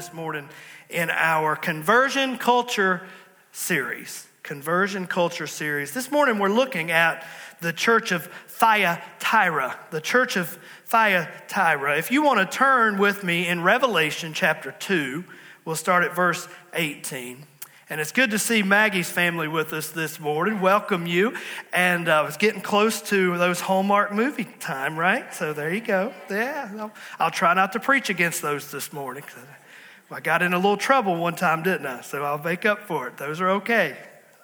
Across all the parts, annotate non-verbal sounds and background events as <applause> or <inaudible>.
this morning in our conversion culture series. Conversion culture series. This morning we're looking at the church of Thyatira, the church of Thyatira. If you want to turn with me in Revelation chapter 2, we'll start at verse 18. And it's good to see Maggie's family with us this morning. Welcome you. And uh, it's getting close to those Hallmark movie time, right? So there you go. Yeah, I'll, I'll try not to preach against those this morning. I got in a little trouble one time, didn't I? So I'll make up for it. Those are okay.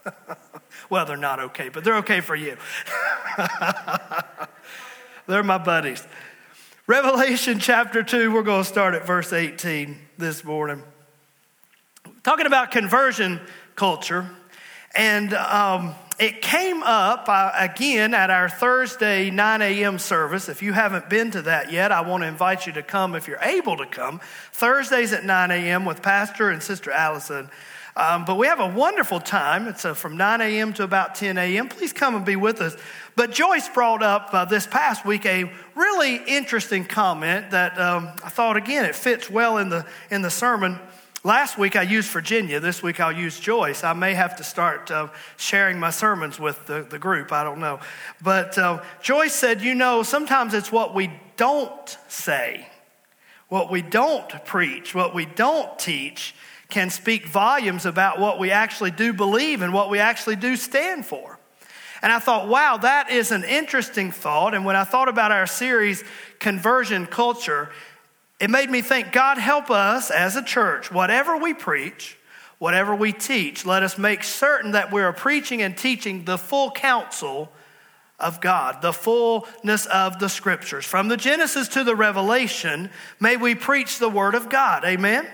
<laughs> well, they're not okay, but they're okay for you. <laughs> they're my buddies. Revelation chapter 2, we're going to start at verse 18 this morning talking about conversion culture. And um, it came up uh, again at our Thursday 9 a.m. service. If you haven't been to that yet, I want to invite you to come if you're able to come. Thursdays at 9 a.m. with Pastor and Sister Allison. Um, but we have a wonderful time. It's uh, from 9 a.m. to about 10 a.m. Please come and be with us. But Joyce brought up uh, this past week a really interesting comment that um, I thought, again, it fits well in the, in the sermon. Last week I used Virginia. This week I'll use Joyce. I may have to start uh, sharing my sermons with the, the group. I don't know. But uh, Joyce said, You know, sometimes it's what we don't say, what we don't preach, what we don't teach can speak volumes about what we actually do believe and what we actually do stand for. And I thought, wow, that is an interesting thought. And when I thought about our series, Conversion Culture, it made me think God help us as a church, whatever we preach, whatever we teach, let us make certain that we're preaching and teaching the full counsel of God, the fullness of the scriptures. From the Genesis to the Revelation, may we preach the word of God. Amen.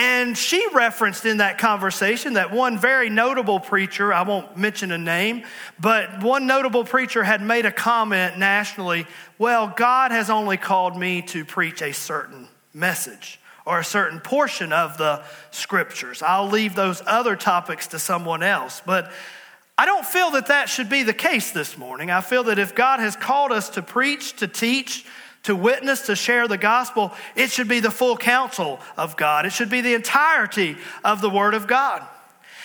And she referenced in that conversation that one very notable preacher, I won't mention a name, but one notable preacher had made a comment nationally well, God has only called me to preach a certain message or a certain portion of the scriptures. I'll leave those other topics to someone else. But I don't feel that that should be the case this morning. I feel that if God has called us to preach, to teach, to witness, to share the gospel, it should be the full counsel of God. It should be the entirety of the Word of God.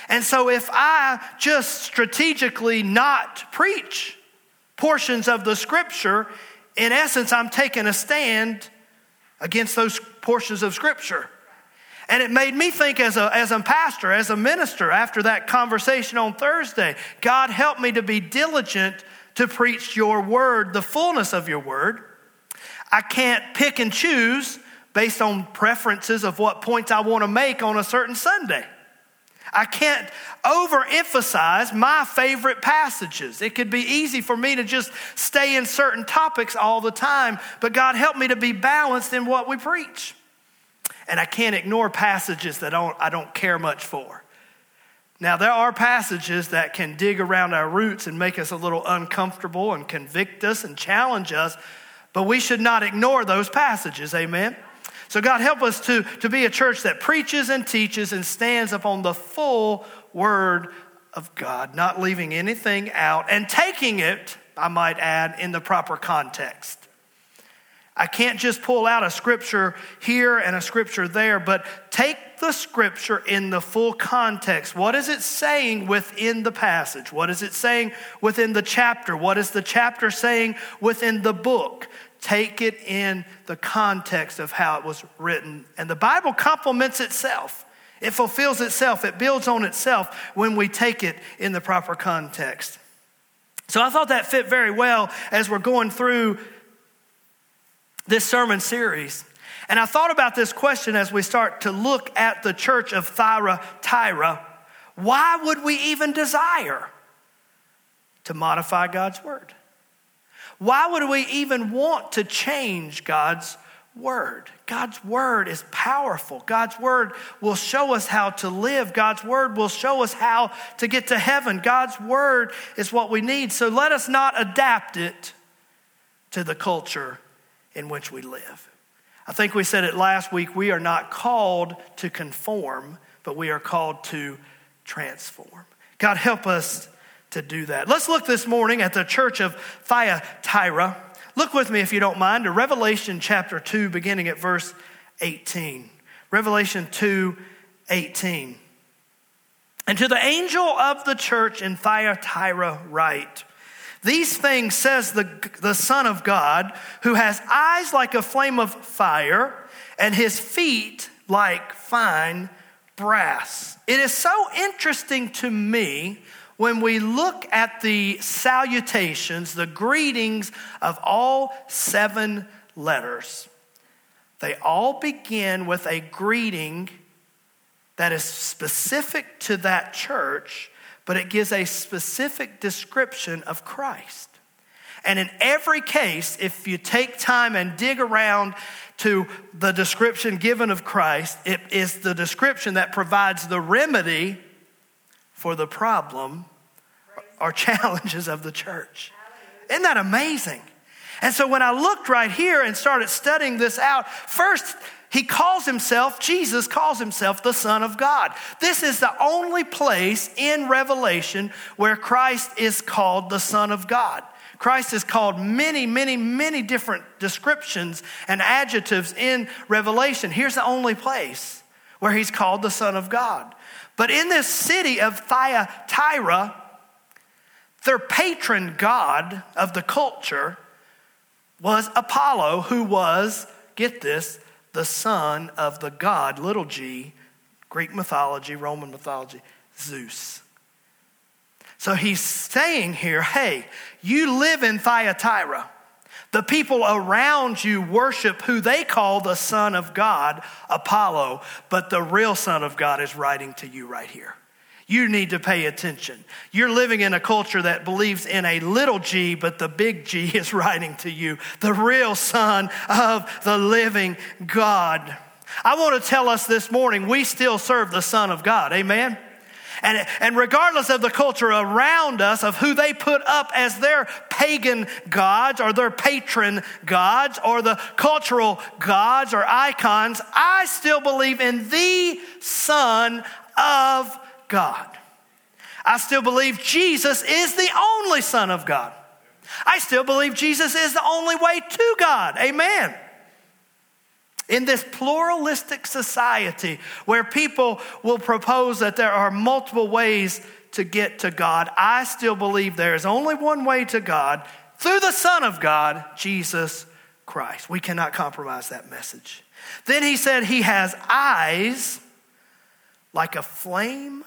And so if I just strategically not preach portions of the scripture, in essence, I'm taking a stand against those portions of scripture. And it made me think as a, as a pastor, as a minister, after that conversation on Thursday, God help me to be diligent to preach your word, the fullness of your word. I can't pick and choose based on preferences of what points I want to make on a certain Sunday. I can't overemphasize my favorite passages. It could be easy for me to just stay in certain topics all the time, but God help me to be balanced in what we preach. And I can't ignore passages that don't, I don't care much for. Now, there are passages that can dig around our roots and make us a little uncomfortable and convict us and challenge us, but we should not ignore those passages. Amen? So, God, help us to, to be a church that preaches and teaches and stands upon the full word of God, not leaving anything out and taking it, I might add, in the proper context. I can't just pull out a scripture here and a scripture there, but take the scripture in the full context. What is it saying within the passage? What is it saying within the chapter? What is the chapter saying within the book? Take it in the context of how it was written. And the Bible complements itself. It fulfills itself. It builds on itself when we take it in the proper context. So I thought that fit very well as we're going through this sermon series. And I thought about this question as we start to look at the church of Thyatira. Why would we even desire to modify God's word? Why would we even want to change God's word? God's word is powerful. God's word will show us how to live. God's word will show us how to get to heaven. God's word is what we need. So let us not adapt it to the culture in which we live. I think we said it last week. We are not called to conform, but we are called to transform. God, help us to do that. Let's look this morning at the church of Thyatira. Look with me, if you don't mind, to Revelation chapter 2, beginning at verse 18. Revelation 2 18. And to the angel of the church in Thyatira, write, These things says the, the Son of God, who has eyes like a flame of fire, and his feet like fine brass. It is so interesting to me when we look at the salutations, the greetings of all seven letters. They all begin with a greeting that is specific to that church, but it gives a specific description of Christ. And in every case, if you take time and dig around to the description given of Christ, it is the description that provides the remedy for the problem or <laughs> challenges of the church. Isn't that amazing? And so when I looked right here and started studying this out, first he calls himself, Jesus calls himself the Son of God. This is the only place in Revelation where Christ is called the Son of God. Christ is called many, many, many different descriptions and adjectives in Revelation. Here's the only place where he's called the Son of God. But in this city of Thyatira, their patron god of the culture was Apollo, who was, get this, the son of the god, little g, Greek mythology, Roman mythology, Zeus. So he's saying here, hey, you live in Thyatira. The people around you worship who they call the Son of God, Apollo, but the real Son of God is writing to you right here. You need to pay attention. You're living in a culture that believes in a little g, but the big G <laughs> is writing to you, the real Son of the living God. I want to tell us this morning we still serve the Son of God. Amen? And, and regardless of the culture around us, of who they put up as their pagan gods or their patron gods or the cultural gods or icons, I still believe in the Son of God. I still believe Jesus is the only Son of God. I still believe Jesus is the only way to God. Amen. In this pluralistic society where people will propose that there are multiple ways to get to God, I still believe there is only one way to God through the Son of God, Jesus Christ. We cannot compromise that message. Then he said, He has eyes like a flame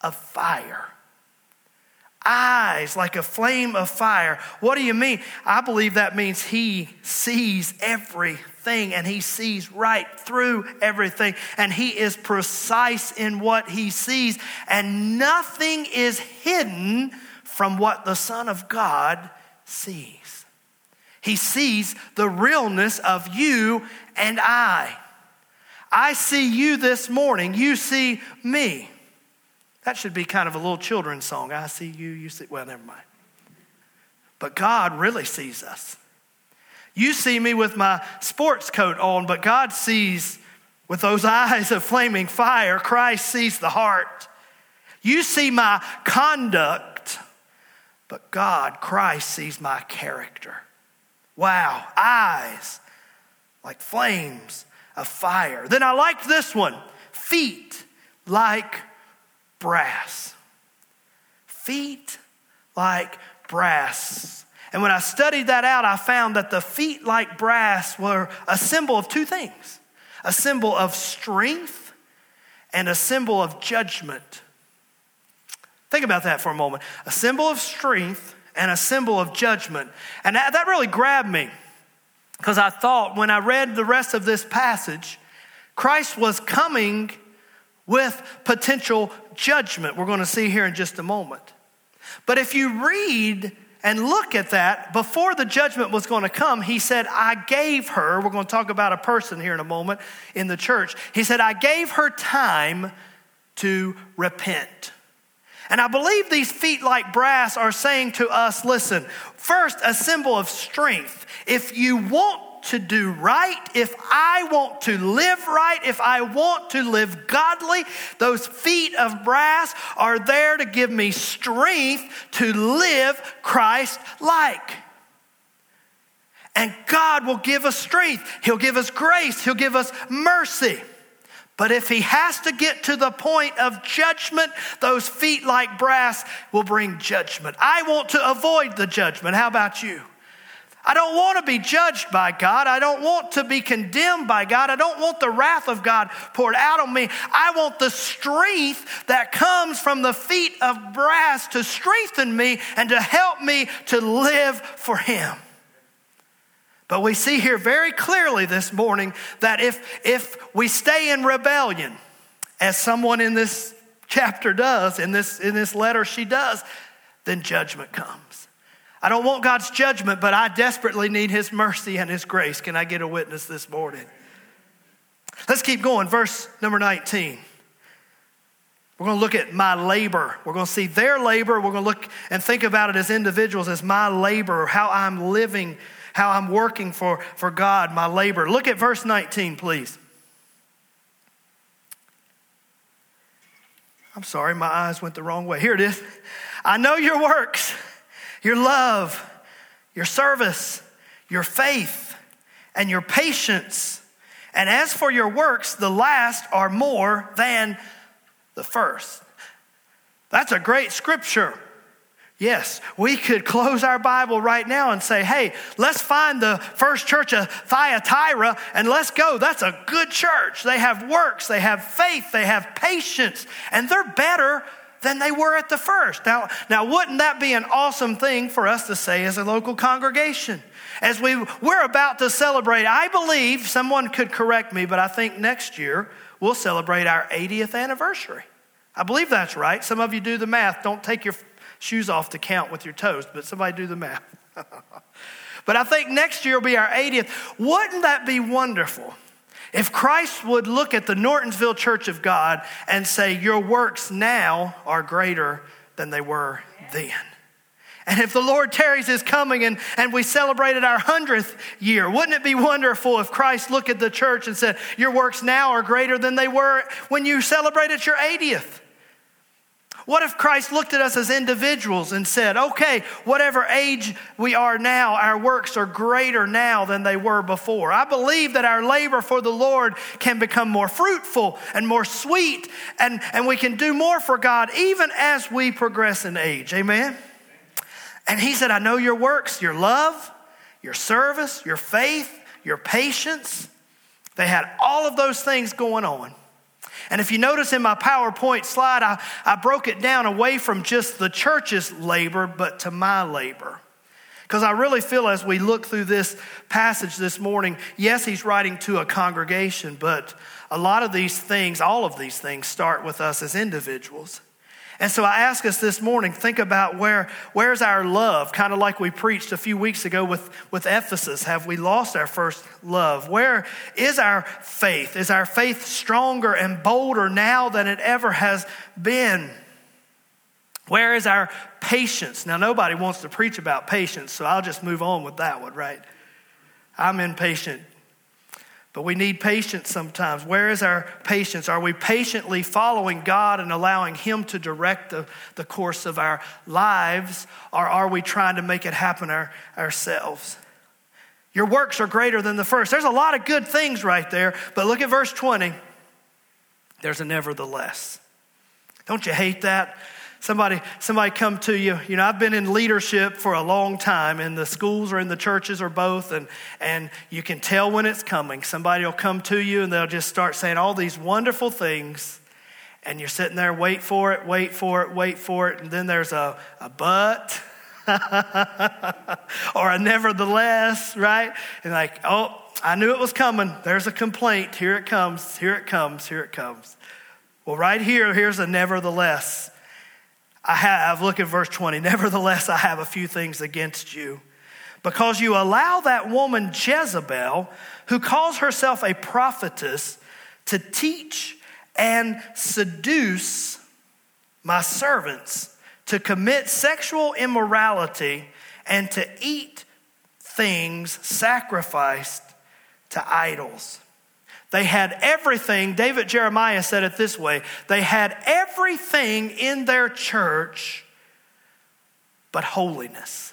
of fire. Eyes like a flame of fire. What do you mean? I believe that means he sees everything and he sees right through everything and he is precise in what he sees and nothing is hidden from what the Son of God sees. He sees the realness of you and I. I see you this morning, you see me. That should be kind of a little children's song. I see you, you see. Well, never mind. But God really sees us. You see me with my sports coat on, but God sees with those eyes of flaming fire. Christ sees the heart. You see my conduct, but God, Christ, sees my character. Wow, eyes like flames of fire. Then I liked this one feet like brass. Feet like brass. And when I studied that out, I found that the feet like brass were a symbol of two things a symbol of strength and a symbol of judgment. Think about that for a moment. A symbol of strength and a symbol of judgment. And that, that really grabbed me because I thought when I read the rest of this passage, Christ was coming with potential judgment. We're going to see here in just a moment. But if you read and look at that, before the judgment was going to come, he said, I gave her, we're going to talk about a person here in a moment in the church. He said, I gave her time to repent. And I believe these feet like brass are saying to us listen, first, a symbol of strength. If you want to do right, if I want to live right, if I want to live godly, those feet of brass are there to give me strength to live Christ like. And God will give us strength. He'll give us grace. He'll give us mercy. But if he has to get to the point of judgment, those feet like brass will bring judgment. I want to avoid the judgment. How about you? I don't want to be judged by God. I don't want to be condemned by God. I don't want the wrath of God poured out on me. I want the strength that comes from the feet of brass to strengthen me and to help me to live for Him. But we see here very clearly this morning that if, if we stay in rebellion, as someone in this chapter does, in this, in this letter she does, then judgment comes. I don't want God's judgment, but I desperately need His mercy and His grace. Can I get a witness this morning? Let's keep going. Verse number 19. We're going to look at my labor. We're going to see their labor. We're going to look and think about it as individuals, as my labor, how I'm living how I'm working for, for God, my labor. Look at verse 19, please. I'm sorry, my eyes went the wrong way. Here it is. I know your works, your love, your service, your faith, and your patience. And as for your works, the last are more than the first. That's a great scripture. Yes, we could close our Bible right now and say, hey, let's find the first church of Thyatira and let's go. That's a good church. They have works, they have faith, they have patience, and they're better than they were at the first. Now, now wouldn't that be an awesome thing for us to say as a local congregation? As we, we're about to celebrate, I believe, someone could correct me, but I think next year we'll celebrate our 80th anniversary. I believe that's right. Some of you do the math. Don't take your shoes off to count with your toes, but somebody do the math. <laughs> but I think next year will be our 80th. Wouldn't that be wonderful? If Christ would look at the Nortonsville Church of God and say, Your works now are greater than they were then. And if the Lord tarries his coming and, and we celebrated our 100th year, wouldn't it be wonderful if Christ looked at the church and said, Your works now are greater than they were when you celebrated your 80th? What if Christ looked at us as individuals and said, okay, whatever age we are now, our works are greater now than they were before? I believe that our labor for the Lord can become more fruitful and more sweet, and, and we can do more for God even as we progress in age. Amen? And he said, I know your works, your love, your service, your faith, your patience. They had all of those things going on. And if you notice in my PowerPoint slide, I, I broke it down away from just the church's labor, but to my labor. Because I really feel as we look through this passage this morning, yes, he's writing to a congregation, but a lot of these things, all of these things, start with us as individuals. And so I ask us this morning, think about where, where's our love? Kind of like we preached a few weeks ago with, with Ephesus. Have we lost our first love? Where is our faith? Is our faith stronger and bolder now than it ever has been? Where is our patience? Now, nobody wants to preach about patience, so I'll just move on with that one, right? I'm impatient but we need patience sometimes. Where is our patience? Are we patiently following God and allowing Him to direct the, the course of our lives? Or are we trying to make it happen our, ourselves? Your works are greater than the first. There's a lot of good things right there, but look at verse 20. There's a nevertheless. Don't you hate that? Somebody, somebody come to you. You know, I've been in leadership for a long time in the schools or in the churches or both, and, and you can tell when it's coming. Somebody will come to you and they'll just start saying all these wonderful things, and you're sitting there, wait for it, wait for it, wait for it, and then there's a, a but. <laughs> or a nevertheless, right? And like, oh, I knew it was coming. There's a complaint. Here it comes. Here it comes. Here it comes. Well, right here, here's a nevertheless. I have, look at verse 20. <laughs> Nevertheless, I have a few things against you. Because you allow that woman Jezebel, who calls herself a prophetess, to teach and seduce my servants to commit sexual immorality and to eat things sacrificed to idols. They had everything. David Jeremiah said it this way they had everything in their church but holiness.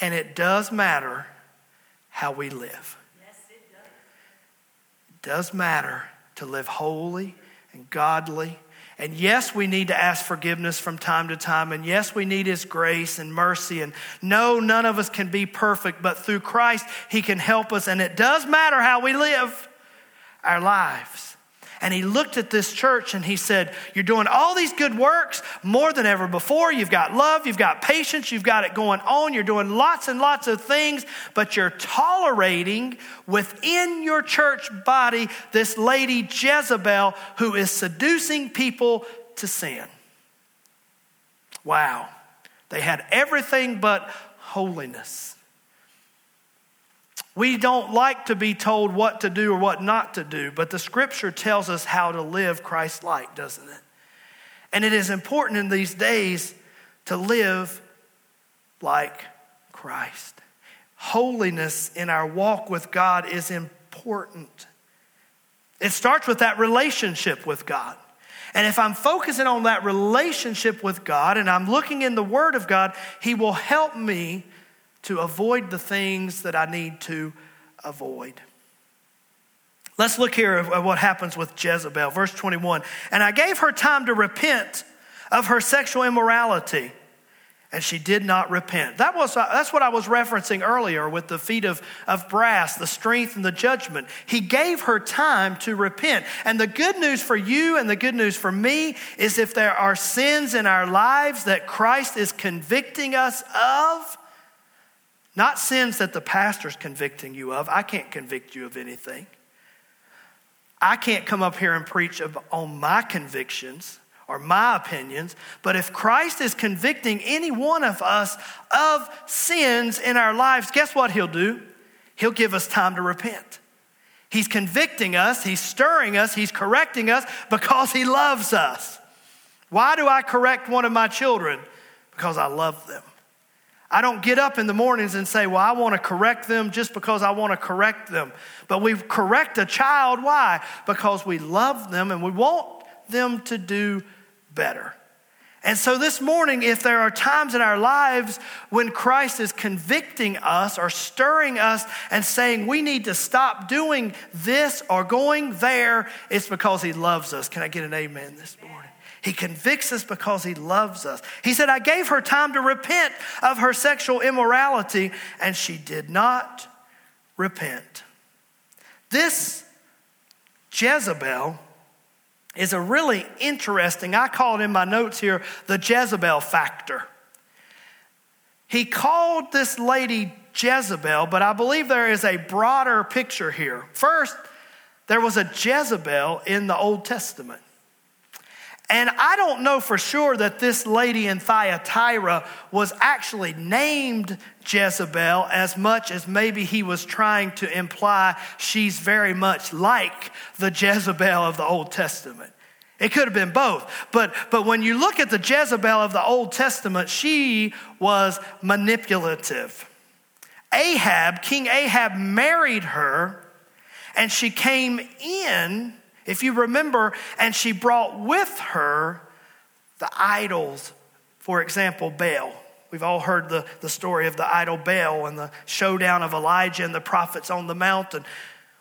And it does matter how we live. Yes, it does. It does matter to live holy and godly. And yes, we need to ask forgiveness from time to time. And yes, we need His grace and mercy. And no, none of us can be perfect, but through Christ, He can help us. And it does matter how we live our lives and he looked at this church and he said, You're doing all these good works more than ever before. You've got love, you've got patience, you've got it going on. You're doing lots and lots of things, but you're tolerating within your church body this lady Jezebel who is seducing people to sin. Wow. They had everything but holiness. We don't like to be told what to do or what not to do, but the scripture tells us how to live Christ like, doesn't it? And it is important in these days to live like Christ. Holiness in our walk with God is important. It starts with that relationship with God. And if I'm focusing on that relationship with God and I'm looking in the Word of God, He will help me to avoid the things that I need to avoid. Let's look here at what happens with Jezebel. Verse 21 And I gave her time to repent of her sexual immorality, and she did not repent. That was, uh, that's what I was referencing earlier with the feet of, of brass, the strength and the judgment. He gave her time to repent. And the good news for you and the good news for me is if there are sins in our lives that Christ is convicting us of, not sins that the pastor's convicting you of. I can't convict you of anything. I can't come up here and preach on my convictions or my opinions, but if Christ is convicting any one of us of sins in our lives, guess what he'll do? He'll give us time to repent. He's convicting us, he's stirring us, he's correcting us because he loves us. Why do I correct one of my children? Because I love them. I don't get up in the mornings and say, Well, I want to correct them just because I want to correct them. But we correct a child. Why? Because we love them and we want them to do better. And so this morning, if there are times in our lives when Christ is convicting us or stirring us and saying we need to stop doing this or going there, it's because He loves us. Can I get an amen this morning? He convicts us because he loves us. He said, I gave her time to repent of her sexual immorality, and she did not repent. This Jezebel is a really interesting, I call it in my notes here, the Jezebel factor. He called this lady Jezebel, but I believe there is a broader picture here. First, there was a Jezebel in the Old Testament. And I don't know for sure that this lady in Thyatira was actually named Jezebel as much as maybe he was trying to imply she's very much like the Jezebel of the Old Testament. It could have been both. But, but when you look at the Jezebel of the Old Testament, she was manipulative. Ahab, King Ahab, married her, and she came in if you remember, and she brought with her the idols, for example, Baal. We've all heard the, the story of the idol Baal and the showdown of Elijah and the prophets on the mountain.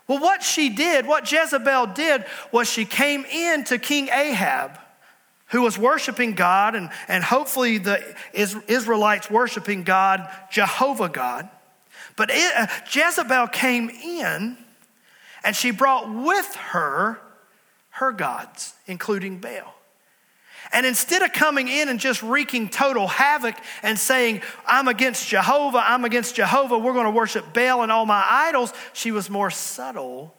Well, what she did, what Jezebel did, was she came in to King Ahab, who was worshiping God, and, and hopefully the Israelites worshiping God, Jehovah God. But uh, Jezebel came in and she brought with her her gods, including Baal. And instead of coming in and just wreaking total havoc and saying, I'm against Jehovah, I'm against Jehovah, we're going to worship Baal and all my idols, she was more subtle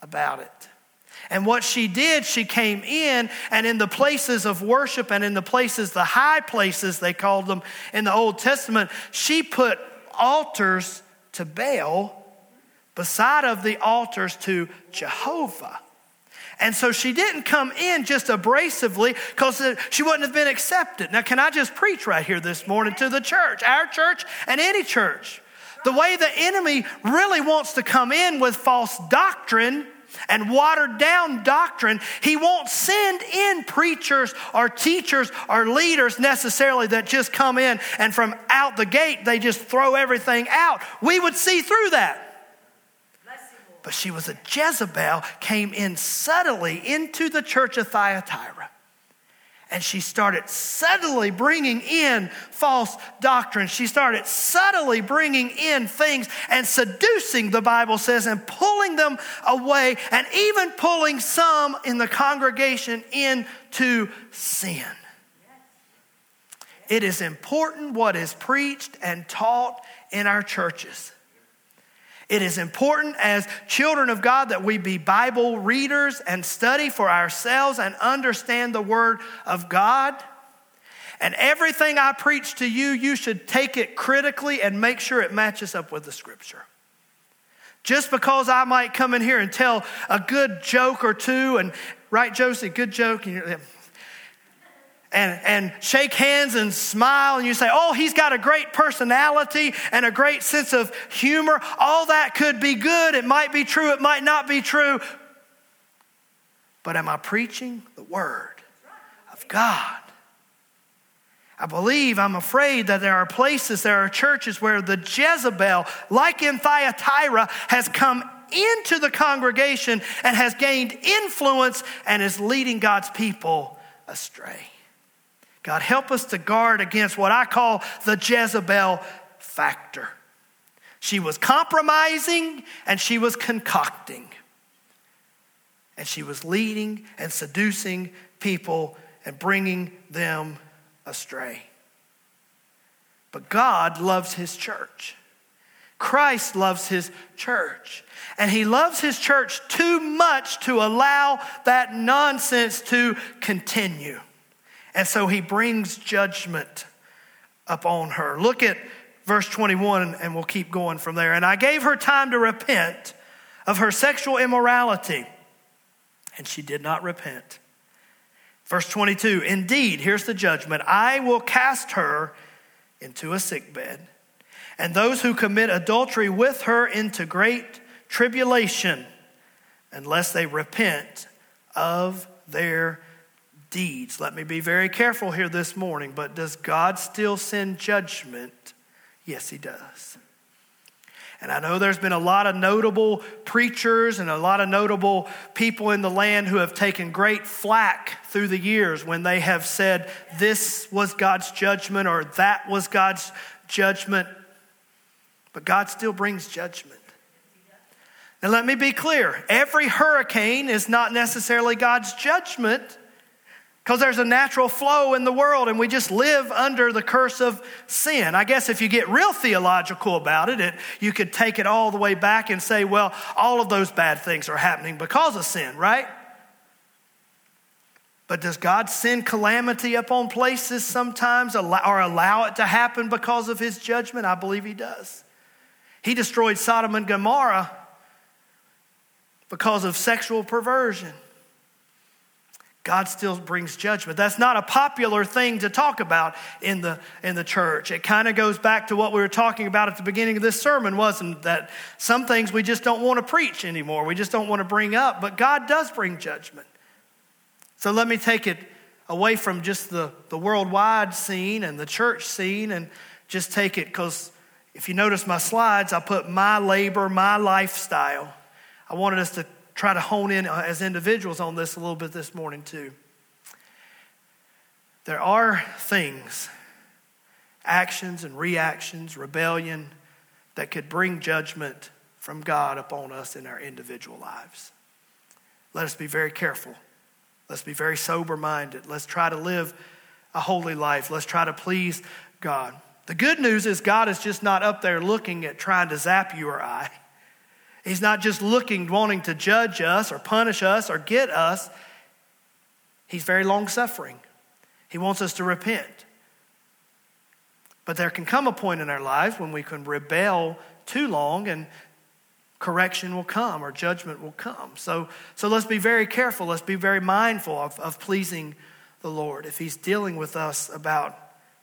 about it. And what she did, she came in and in the places of worship and in the places, the high places, they called them in the Old Testament, she put altars to Baal beside of the altars to Jehovah. And so she didn't come in just abrasively because she wouldn't have been accepted. Now, can I just preach right here this morning to the church, our church, and any church? The way the enemy really wants to come in with false doctrine and watered down doctrine, he won't send in preachers or teachers or leaders necessarily that just come in and from out the gate they just throw everything out. We would see through that. But she was a Jezebel, came in subtly into the church of Thyatira. And she started subtly bringing in false doctrine. She started subtly bringing in things and seducing, the Bible says, and pulling them away, and even pulling some in the congregation into sin. It is important what is preached and taught in our churches. It is important as children of God that we be Bible readers and study for ourselves and understand the Word of God. And everything I preach to you, you should take it critically and make sure it matches up with the Scripture. Just because I might come in here and tell a good joke or two, and right, Josie, good joke, and, and and shake hands and smile, and you say, Oh, he's got a great personality and a great sense of humor. All that could be good. It might be true, it might not be true. But am I preaching the word of God? I believe, I'm afraid that there are places, there are churches where the Jezebel, like in Thyatira, has come into the congregation and has gained influence and is leading God's people astray. God, help us to guard against what I call the Jezebel factor. She was compromising and she was concocting. And she was leading and seducing people and bringing them astray. But God loves his church. Christ loves his church. And he loves his church too much to allow that nonsense to continue. And so he brings judgment upon her. Look at verse 21, and we'll keep going from there. And I gave her time to repent of her sexual immorality, and she did not repent. Verse 22 Indeed, here's the judgment I will cast her into a sick bed, and those who commit adultery with her into great tribulation, unless they repent of their deeds. Let me be very careful here this morning, but does God still send judgment? Yes, He does. And I know there's been a lot of notable preachers and a lot of notable people in the land who have taken great flack through the years when they have said this was God's judgment or that was God's judgment. But God still brings judgment. Now, let me be clear every hurricane is not necessarily God's judgment. Because there's a natural flow in the world and we just live under the curse of sin. I guess if you get real theological about it, it, you could take it all the way back and say, well, all of those bad things are happening because of sin, right? But does God send calamity upon places sometimes or allow it to happen because of his judgment? I believe he does. He destroyed Sodom and Gomorrah because of sexual perversion. God still brings judgment. That's not a popular thing to talk about in the, in the church. It kind of goes back to what we were talking about at the beginning of this sermon, wasn't that some things we just don't want to preach anymore. We just don't want to bring up, but God does bring judgment. So let me take it away from just the, the worldwide scene and the church scene and just take it because if you notice my slides, I put my labor, my lifestyle. I wanted us to try to hone in uh, as individuals on this a little bit this morning, too. There are things, actions and reactions, rebellion, that could bring judgment from God upon us in our individual lives. Let us be very careful. Let's be very sober minded. Let's try to live a holy life. Let's try to please God. The good news is God is just not up there looking at trying to zap you or I. <laughs> He's not just looking, wanting to judge us or punish us or get us. He's very long suffering. He wants us to repent. But there can come a point in our lives when we can rebel too long and correction will come or judgment will come. So, so let's be very careful. Let's be very mindful of, of pleasing the Lord if He's dealing with us about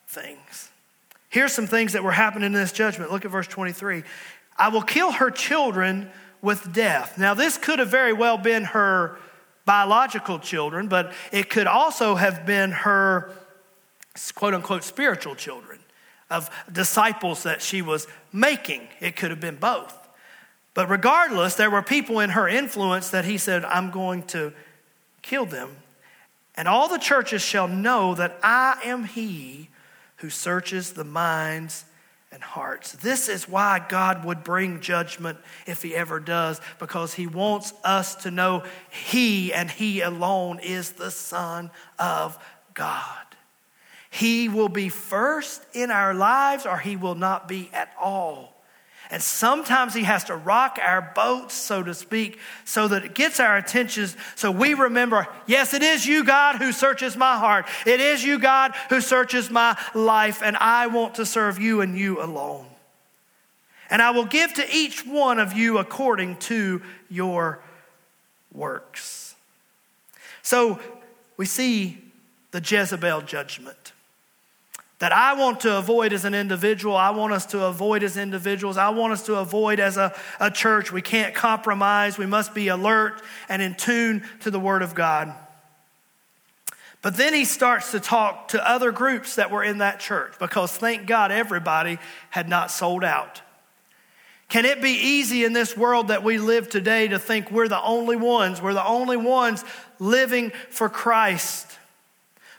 things. Here's some things that were happening in this judgment. Look at verse 23. I will kill her children with death. Now, this could have very well been her biological children, but it could also have been her quote unquote spiritual children of disciples that she was making. It could have been both. But regardless, there were people in her influence that he said, I'm going to kill them. And all the churches shall know that I am he who searches the minds and hearts. This is why God would bring judgment if He ever does, because He wants us to know He and He alone is the Son of God. He will be first in our lives, or He will not be at all. And sometimes He has to rock our boats, so to speak, so that it gets our attention, so we remember yes, it is you, God, who searches my heart. It is you, God, who searches my life, and I want to serve you and you alone. And I will give to each one of you according to your works. So we see the Jezebel judgment that I want to avoid as an individual. I want us to avoid as individuals. I want us to avoid as a, a church. We can't compromise. We must be alert and in tune to the Word of God. But then he starts to talk to other groups that were in that church because thank God everybody had not sold out. Can it be easy in this world that we live today to think we're the only ones? We're the only ones living for Christ.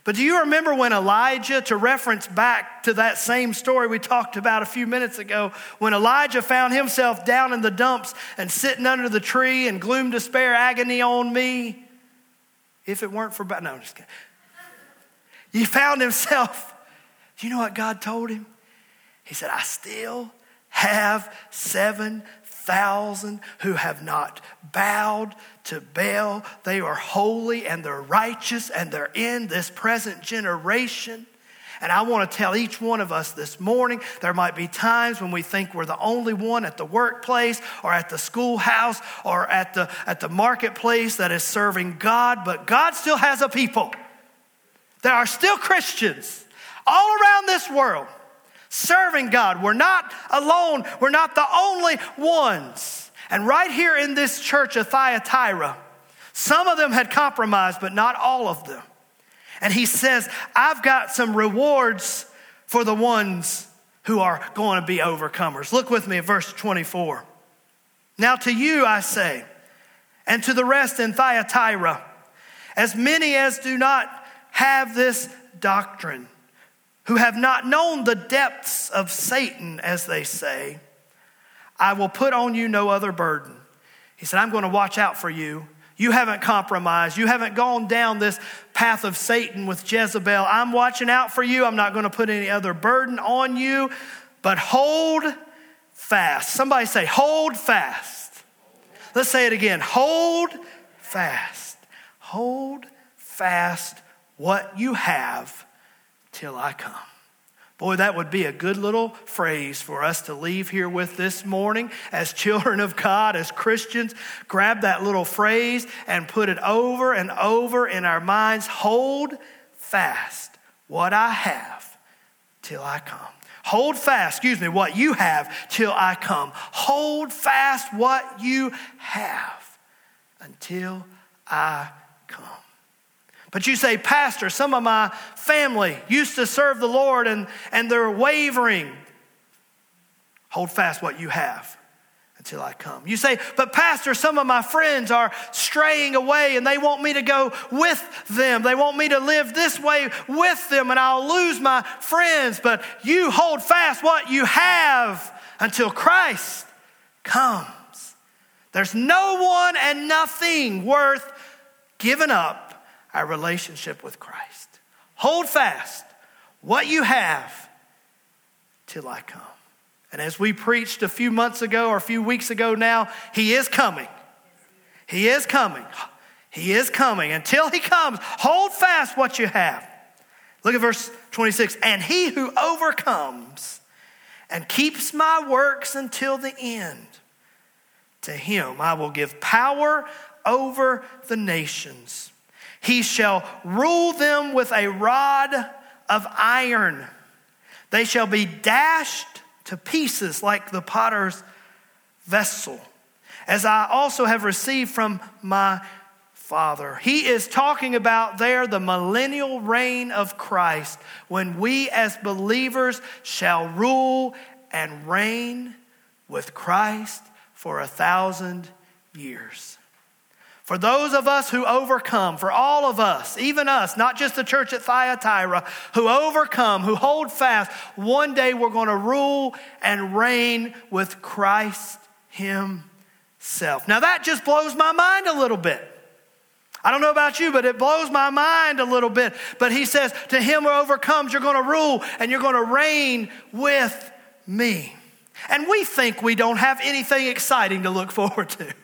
But do you remember when Elijah, to reference back to that same story we talked about a few minutes ago, when Elijah found himself down in the dumps and sitting under the tree and gloom, despair, agony on me? If it weren't for, no, I'm just kidding. He found himself, you know what God told him? He said, I still have seven thousand who have not bowed to Baal. They are holy and they're righteous and they're in this present generation. And I want to tell each one of us this morning there might be times when we think we're the only one at the workplace or at the schoolhouse or at the, at the marketplace that is serving God, but God still has a people. There are still Christians all around this world serving God. We're not alone, we're not the only ones. And right here in this church of Thyatira, some of them had compromised, but not all of them. And he says, I've got some rewards for the ones who are going to be overcomers. Look with me at verse 24. Now to you I say, and to the rest in Thyatira, as many as do not have this doctrine, who have not known the depths of Satan, as they say, I will put on you no other burden. He said, I'm going to watch out for you. You haven't compromised. You haven't gone down this path of Satan with Jezebel. I'm watching out for you. I'm not going to put any other burden on you, but hold fast. Somebody say, hold fast. Let's say it again. Hold fast. Hold fast what you have till I come. Boy, that would be a good little phrase for us to leave here with this morning as children of God, as Christians. Grab that little phrase and put it over and over in our minds. Hold fast what I have till I come. Hold fast, excuse me, what you have till I come. Hold fast what you have until I come. But you say, Pastor, some of my family used to serve the Lord and, and they're wavering. Hold fast what you have until I come. You say, but Pastor, some of my friends are straying away and they want me to go with them. They want me to live this way with them and I'll lose my friends. But you hold fast what you have until Christ comes. There's no one and nothing worth giving up our relationship with Christ. Hold fast what you have till I come. And as we preached a few months ago or a few weeks ago now, He is coming. He is coming. He is coming. Until He comes, hold fast what you have. Look at verse 26. And he who overcomes and keeps my works until the end, to him I will give power over the nations. He shall rule them with a rod of iron. They shall be dashed to pieces like the potter's vessel, as I also have received from my Father. He is talking about there the millennial reign of Christ when we as believers shall rule and reign with Christ for a thousand years. For those of us who overcome, for all of us, even us, not just the church at Thyatira, who overcome, who hold fast, one day we're going to rule and reign with Christ Himself. Now that just blows my mind a little bit. I don't know about you, but it blows my mind a little bit. But he says, To him who overcomes, you're going to rule and you're going to reign with me. And we think we don't have anything exciting to look forward to.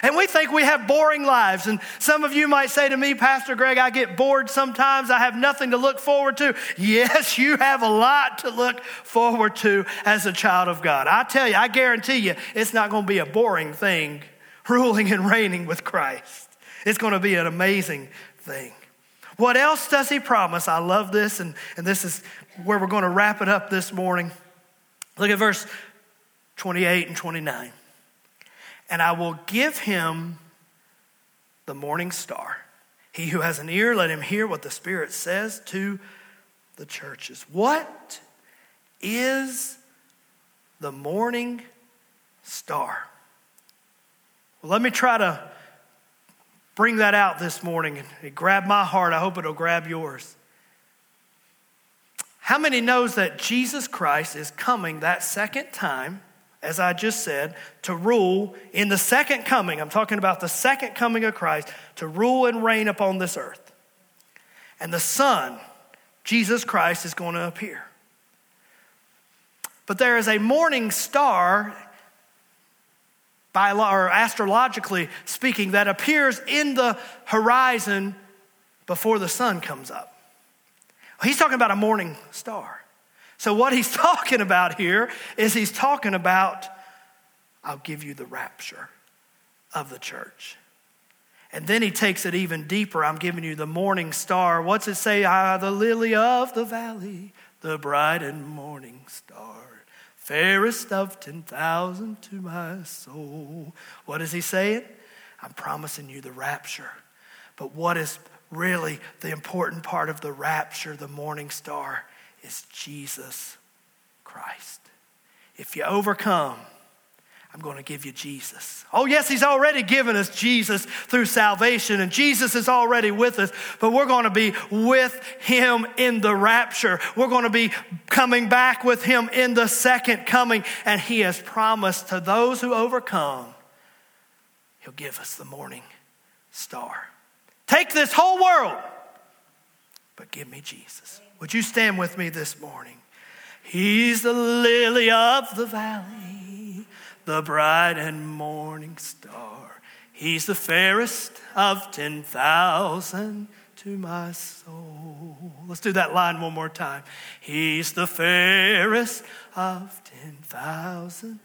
And we think we have boring lives. And some of you might say to me, Pastor Greg, I get bored sometimes. I have nothing to look forward to. <laughs> Yes, you have a lot to look forward to as a child of God. I tell you, I guarantee you, it's not going to be a boring thing <laughs> ruling and reigning with Christ. It's going to be an amazing thing. What else does he promise? I love this, and, and this is where we're going to wrap it up this morning. Look at verse 28 and 29 and I will give him the morning star. He who has an ear, let him hear what the Spirit says to the churches. What is the morning star? Well, let me try to bring that out this morning. It grabbed my heart. I hope it'll grab yours. How many knows that Jesus Christ is coming that second time? As I just said, to rule in the second coming. I'm talking about the second coming of Christ to rule and reign upon this earth. And the Son, Jesus Christ, is going to appear. But there is a morning star, by, or astrologically speaking, that appears in the horizon before the sun comes up. He's talking about a morning star. So, what he's <laughs> talking about here is he's talking about, I'll give you the rapture of the church. And then he takes it even deeper. I'm giving you the morning star. What's it say? Ah, the lily of the valley, the bright and morning star, fairest of 10,000 to my soul. What is he saying? I'm promising you the rapture. But what is really the important part of the rapture, the morning star, is Jesus Christ. If you overcome, I'm going to give you Jesus. Oh, yes, He's already given us Jesus through salvation, and Jesus is already with us, but we're going to be with Him in the rapture. We're going to be coming back with Him in the second coming, and He has promised to those who overcome, He'll give us the morning star. Take this whole world, but give me Jesus. Would you stand with me this morning? He's the lily of the valley, the bright and morning star. He's the fairest of 10,000 to my soul. Let's do that line one more time. He's the fairest of 10,000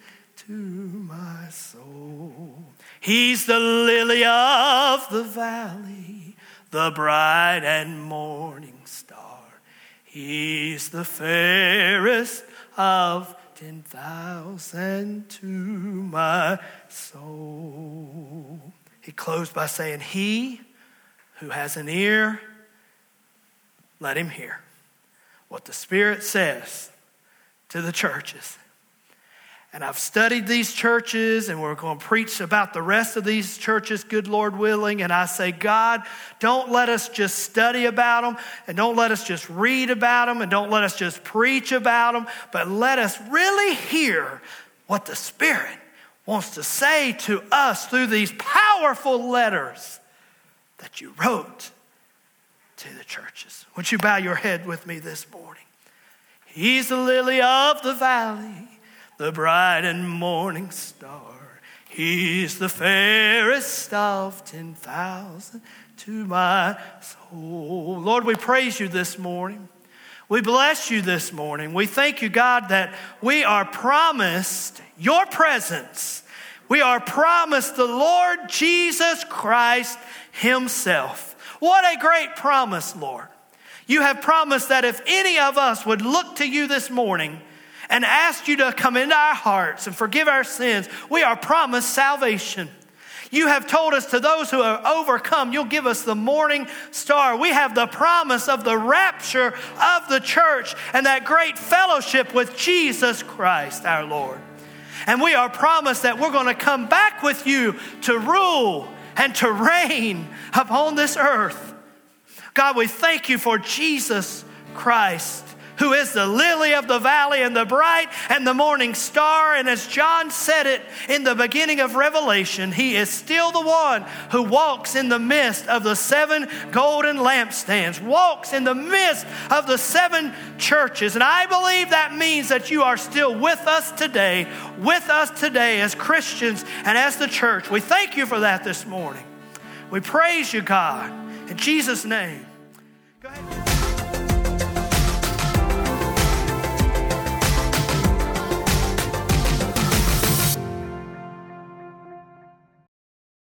to my soul. He's the lily of the valley, the bright and morning He's the fairest of 10,000 to my soul. He closed by saying, He who has an ear, let him hear what the Spirit says to the churches. And I've studied these churches, and we're going to preach about the rest of these churches, good Lord willing. And I say, God, don't let us just study about them, and don't let us just read about them, and don't let us just preach about them, but let us really hear what the Spirit wants to say to us through these powerful letters that you wrote to the churches. Would you bow your head with me this morning? He's the lily of the valley the bright and morning star. He's the fairest of 10,000 to my soul. Lord, we praise you this morning. We bless you this morning. We thank you, God, that we are promised your presence. We are promised the Lord Jesus Christ Himself. What a great promise, Lord. You have promised that if any of us would look to you this morning, and ask you to come into our hearts and forgive our sins, we are promised salvation. You have told us to those who have overcome, you'll give us the morning star. We have the promise of the rapture of the church and that great fellowship with Jesus Christ our Lord. And we are promised that we're going to come back with you to rule and to reign upon this earth. God, we thank you for Jesus Christ who is the lily of the valley and the bright and the morning star. And as John said it in the beginning of Revelation, he is still the one who walks in the midst of the seven golden lampstands, walks in the midst of the seven churches. And I believe that means that you are still with us today, with us today as Christians and as the church. We thank you for that this morning. We praise you, God. In Jesus' name.